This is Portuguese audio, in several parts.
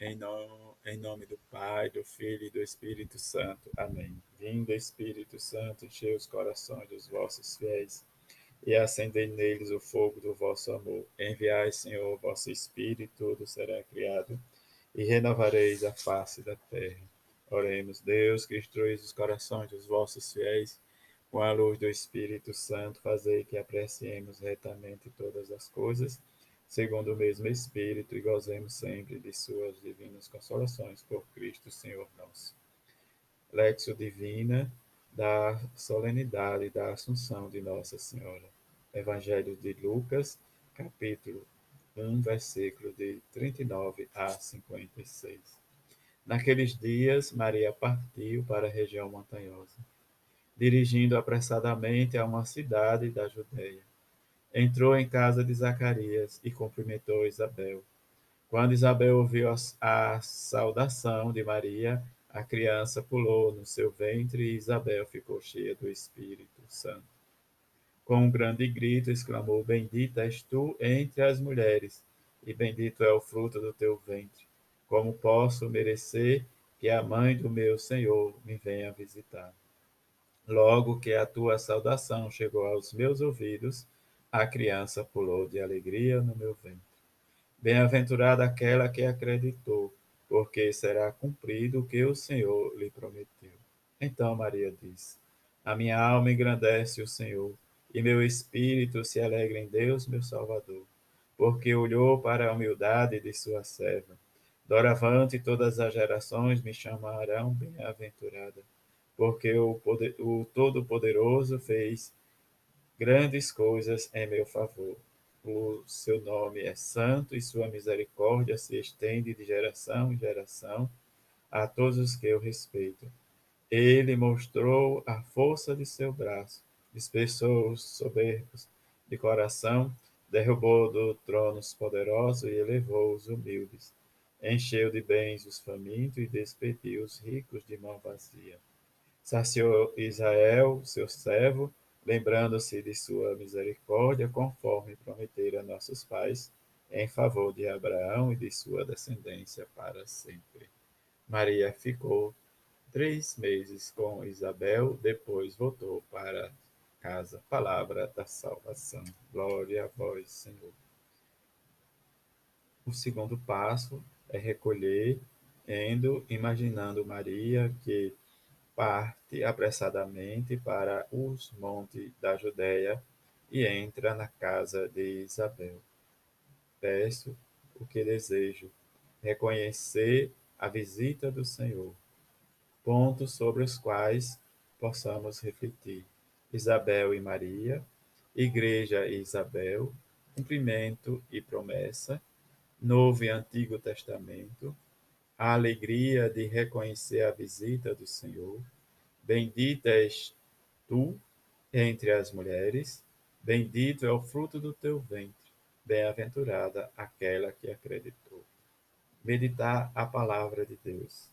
Em nome, em nome do Pai, do Filho e do Espírito Santo. Amém. Vindo, Espírito Santo, enchei os corações dos vossos fiéis e acendei neles o fogo do vosso amor. Enviai, Senhor, vosso Espírito, tudo será criado e renovareis a face da terra. Oremos, Deus, que instruís os corações dos vossos fiéis com a luz do Espírito Santo, fazei que apreciemos retamente todas as coisas segundo o mesmo Espírito, e gozemos sempre de suas divinas consolações por Cristo Senhor nosso. Lexo Divina da solenidade da Assunção de Nossa Senhora. Evangelho de Lucas, capítulo 1, versículo de 39 a 56. Naqueles dias, Maria partiu para a região montanhosa, dirigindo apressadamente a uma cidade da Judéia entrou em casa de Zacarias e cumprimentou Isabel. Quando Isabel ouviu a saudação de Maria, a criança pulou no seu ventre e Isabel ficou cheia do Espírito Santo. Com um grande grito, exclamou: Bendita és tu entre as mulheres, e bendito é o fruto do teu ventre. Como posso merecer que a mãe do meu Senhor me venha visitar? Logo que a tua saudação chegou aos meus ouvidos, a criança pulou de alegria no meu ventre. Bem-aventurada aquela que acreditou, porque será cumprido o que o Senhor lhe prometeu. Então Maria disse: A minha alma engrandece o Senhor, e meu espírito se alegra em Deus, meu Salvador, porque olhou para a humildade de sua serva. Doravante todas as gerações me chamarão bem-aventurada, porque o, o Todo-Poderoso fez grandes coisas em meu favor. O seu nome é santo e sua misericórdia se estende de geração em geração a todos os que eu respeito. Ele mostrou a força de seu braço, dispersou os soberbos de coração, derrubou do trono os poderosos e elevou os humildes. Encheu de bens os famintos e despediu os ricos de mão vazia. Saciou Israel, seu servo, lembrando-se de sua misericórdia, conforme prometera nossos pais, em favor de Abraão e de sua descendência para sempre. Maria ficou três meses com Isabel, depois voltou para casa. Palavra da salvação. Glória a vós, Senhor. O segundo passo é recolher, indo, imaginando Maria que parte apressadamente para os montes da Judéia e entra na casa de Isabel. Peço o que desejo, reconhecer a visita do Senhor. Pontos sobre os quais possamos refletir. Isabel e Maria, Igreja e Isabel, cumprimento e promessa, Novo e Antigo Testamento, a alegria de reconhecer a visita do Senhor. Bendita és tu entre as mulheres, bendito é o fruto do teu ventre, bem-aventurada aquela que acreditou. Meditar a palavra de Deus.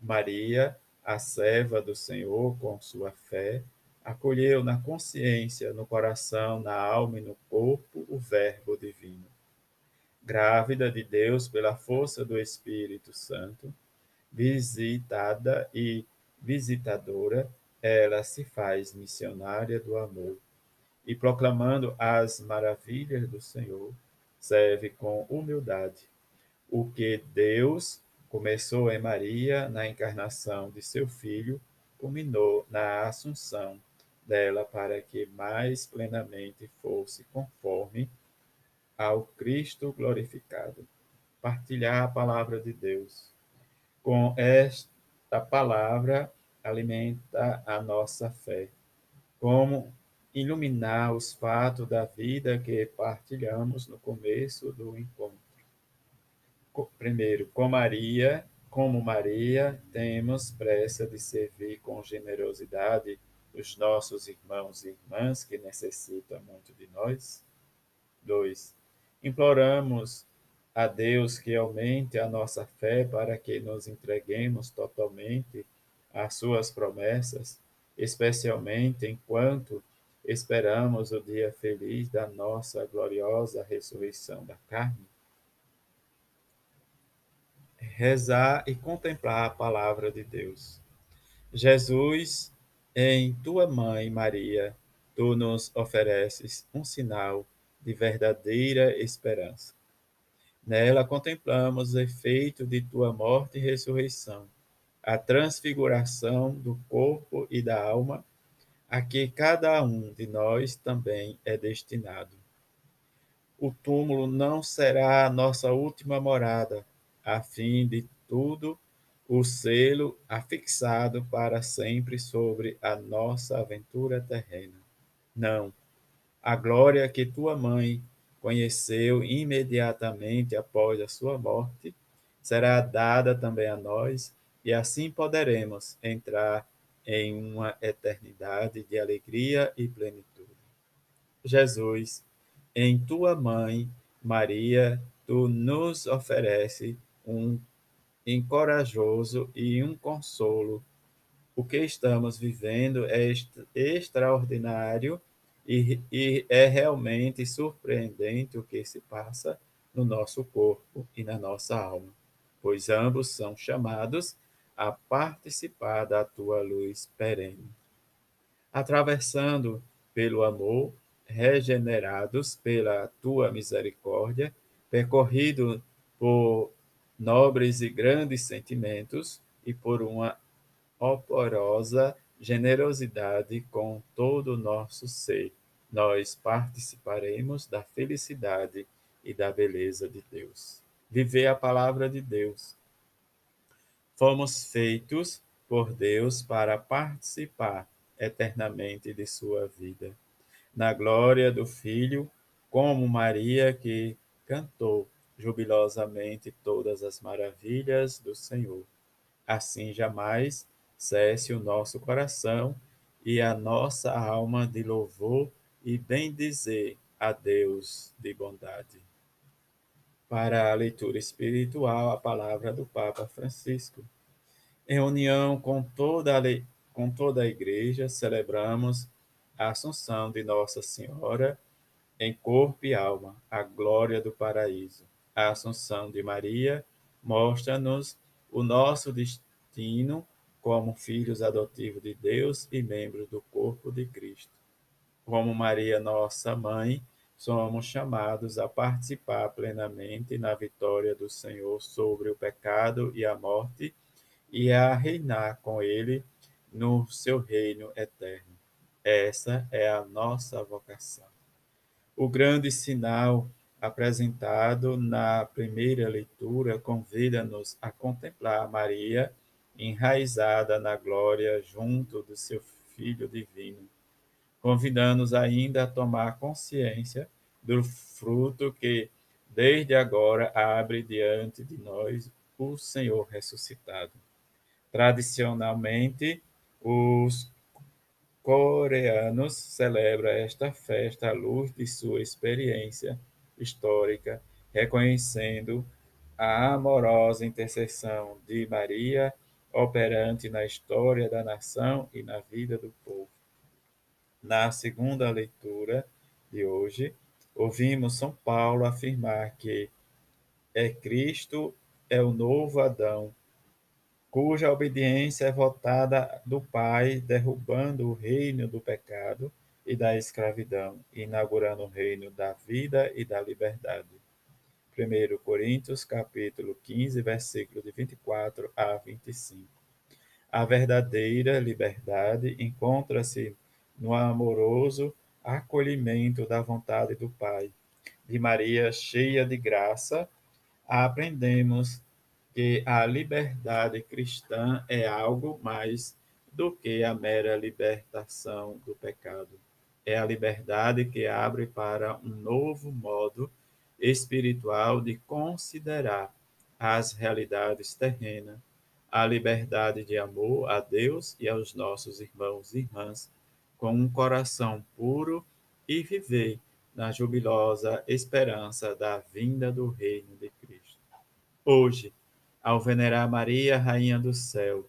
Maria, a serva do Senhor, com sua fé, acolheu na consciência, no coração, na alma e no corpo o Verbo divino grávida de Deus pela força do Espírito Santo, visitada e visitadora, ela se faz missionária do amor e proclamando as maravilhas do Senhor, serve com humildade. O que Deus começou em Maria na encarnação de seu filho, culminou na assunção dela para que mais plenamente fosse conforme ao Cristo glorificado. Partilhar a palavra de Deus. Com esta palavra, alimenta a nossa fé. Como iluminar os fatos da vida que partilhamos no começo do encontro. Primeiro, com Maria, como Maria, temos pressa de servir com generosidade os nossos irmãos e irmãs que necessitam muito de nós. Dois, Imploramos a Deus que aumente a nossa fé para que nos entreguemos totalmente às suas promessas, especialmente enquanto esperamos o dia feliz da nossa gloriosa ressurreição da carne. rezar e contemplar a palavra de Deus. Jesus, em tua mãe Maria, tu nos ofereces um sinal de verdadeira esperança. Nela contemplamos o efeito de tua morte e ressurreição, a transfiguração do corpo e da alma, a que cada um de nós também é destinado. O túmulo não será a nossa última morada, a fim de tudo o selo afixado para sempre sobre a nossa aventura terrena. Não, a glória que tua mãe conheceu imediatamente após a sua morte será dada também a nós, e assim poderemos entrar em uma eternidade de alegria e plenitude. Jesus, em tua mãe, Maria, tu nos oferece um encorajoso e um consolo. O que estamos vivendo é extraordinário e, e é realmente surpreendente o que se passa no nosso corpo e na nossa alma, pois ambos são chamados a participar da tua luz perene. Atravessando pelo amor, regenerados pela tua misericórdia, percorrido por nobres e grandes sentimentos e por uma oporosa generosidade com todo o nosso ser, nós participaremos da felicidade e da beleza de Deus. Viver a palavra de Deus. Fomos feitos por Deus para participar eternamente de sua vida. Na glória do Filho, como Maria que cantou jubilosamente todas as maravilhas do Senhor. Assim jamais cesse o nosso coração e a nossa alma de louvor e bem dizer a Deus de bondade. Para a leitura espiritual, a palavra do Papa Francisco. Em união com toda a, com toda a Igreja, celebramos a Assunção de Nossa Senhora em corpo e alma, a glória do paraíso. A Assunção de Maria mostra-nos o nosso destino como filhos adotivos de Deus e membros do corpo de Cristo. Como Maria, nossa mãe, somos chamados a participar plenamente na vitória do Senhor sobre o pecado e a morte e a reinar com Ele no seu reino eterno. Essa é a nossa vocação. O grande sinal apresentado na primeira leitura convida-nos a contemplar Maria enraizada na glória junto do seu Filho divino, convidando-nos ainda a tomar consciência do fruto que, desde agora, abre diante de nós o Senhor ressuscitado. Tradicionalmente, os coreanos celebram esta festa à luz de sua experiência histórica, reconhecendo a amorosa intercessão de Maria operante na história da nação e na vida do povo. Na segunda leitura de hoje, ouvimos São Paulo afirmar que é Cristo é o novo Adão, cuja obediência é votada do Pai, derrubando o reino do pecado e da escravidão, inaugurando o reino da vida e da liberdade. 1 Coríntios, capítulo 15, versículo de 24 a 25. A verdadeira liberdade encontra-se no amoroso acolhimento da vontade do Pai. De Maria, cheia de graça, aprendemos que a liberdade cristã é algo mais do que a mera libertação do pecado. É a liberdade que abre para um novo modo espiritual de considerar as realidades terrenas, a liberdade de amor a Deus e aos nossos irmãos e irmãs, com um coração puro e viver na jubilosa esperança da vinda do Reino de Cristo. Hoje, ao venerar Maria, Rainha do Céu,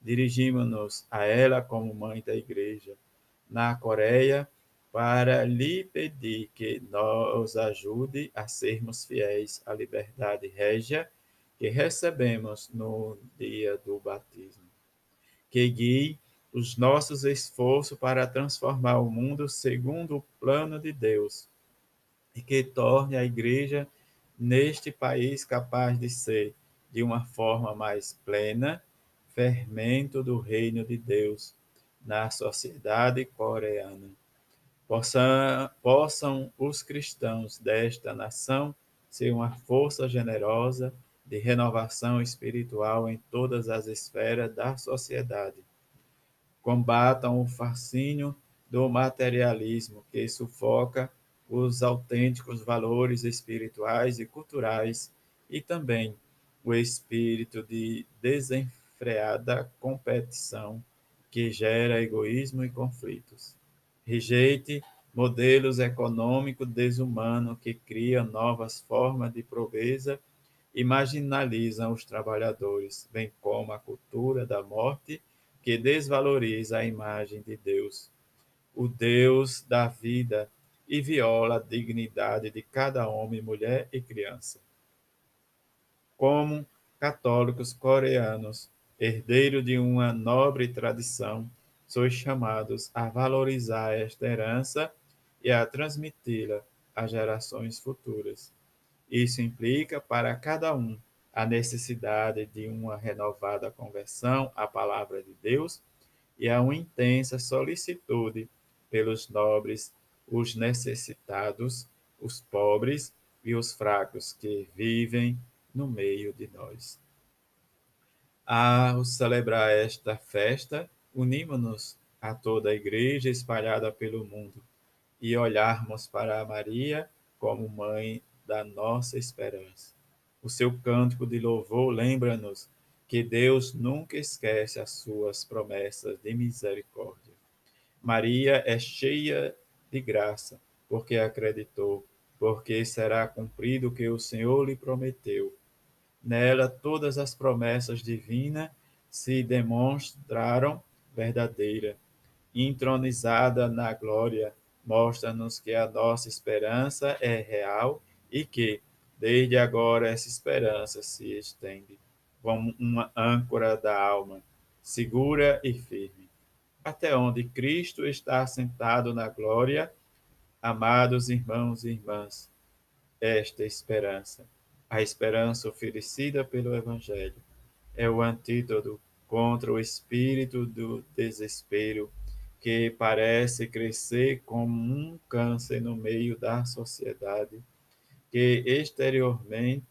dirigimos-nos a ela como Mãe da Igreja. Na Coreia, para lhe pedir que nos ajude a sermos fiéis à liberdade régia que recebemos no dia do batismo. Que guie os nossos esforços para transformar o mundo segundo o plano de Deus e que torne a igreja neste país capaz de ser, de uma forma mais plena, fermento do reino de Deus na sociedade coreana. Possam, possam os cristãos desta nação ser uma força generosa de renovação espiritual em todas as esferas da sociedade. Combatam o fascínio do materialismo que sufoca os autênticos valores espirituais e culturais e também o espírito de desenfreada competição que gera egoísmo e conflitos. Rejeite modelos econômicos desumanos que criam novas formas de pobreza e marginalizam os trabalhadores, bem como a cultura da morte que desvaloriza a imagem de Deus, o Deus da vida e viola a dignidade de cada homem, mulher e criança. Como católicos coreanos, herdeiros de uma nobre tradição, sois chamados a valorizar esta herança e a transmiti-la às gerações futuras. Isso implica para cada um a necessidade de uma renovada conversão à palavra de Deus e a uma intensa solicitude pelos nobres os necessitados, os pobres e os fracos que vivem no meio de nós. Ao celebrar esta festa, unimos-nos a toda a igreja espalhada pelo mundo e olharmos para Maria como mãe da nossa esperança. O seu cântico de louvor lembra-nos que Deus nunca esquece as suas promessas de misericórdia. Maria é cheia de graça, porque acreditou, porque será cumprido o que o Senhor lhe prometeu. Nela todas as promessas divinas se demonstraram verdadeira. Entronizada na glória, mostra-nos que a nossa esperança é real e que, desde agora, essa esperança se estende. Como uma âncora da alma, segura e firme. Até onde Cristo está sentado na glória, amados irmãos e irmãs, esta esperança, a esperança oferecida pelo Evangelho, é o antídoto contra o espírito do desespero que parece crescer como um câncer no meio da sociedade, que exteriormente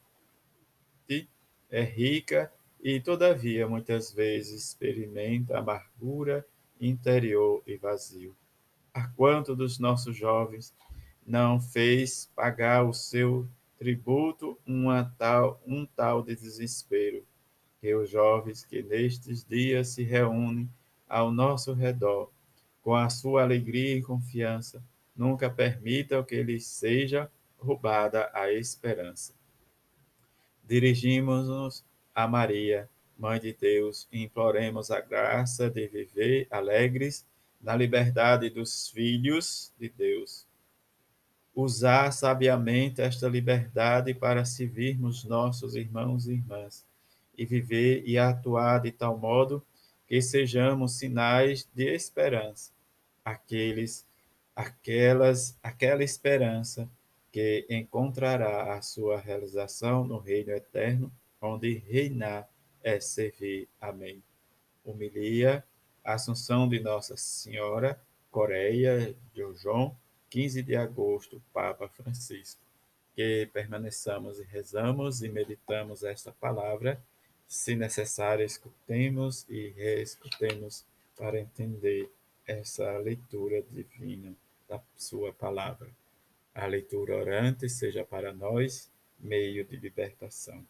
é rica e, todavia, muitas vezes experimenta amargura interior e vazio. A quanto dos nossos jovens não fez pagar o seu tributo uma tal, um tal de desespero, que os jovens que nestes dias se reúnem ao nosso redor, com a sua alegria e confiança, nunca permitam que lhes seja roubada a esperança. Dirigimos-nos a Maria, Mãe de Deus, imploremos a graça de viver alegres na liberdade dos filhos de Deus. Usar sabiamente esta liberdade para servirmos nossos irmãos e irmãs e viver e atuar de tal modo que sejamos sinais de esperança, aqueles, aquelas, aquela esperança que encontrará a sua realização no reino eterno, onde reinar é servir. Amém. Humilia, Assunção de Nossa Senhora, Coreia, João, 15 de agosto, Papa Francisco. Que permaneçamos e rezamos e meditamos esta palavra, se necessário, escutemos e reescutemos para entender essa leitura divina da Sua palavra. A leitura orante seja para nós meio de libertação.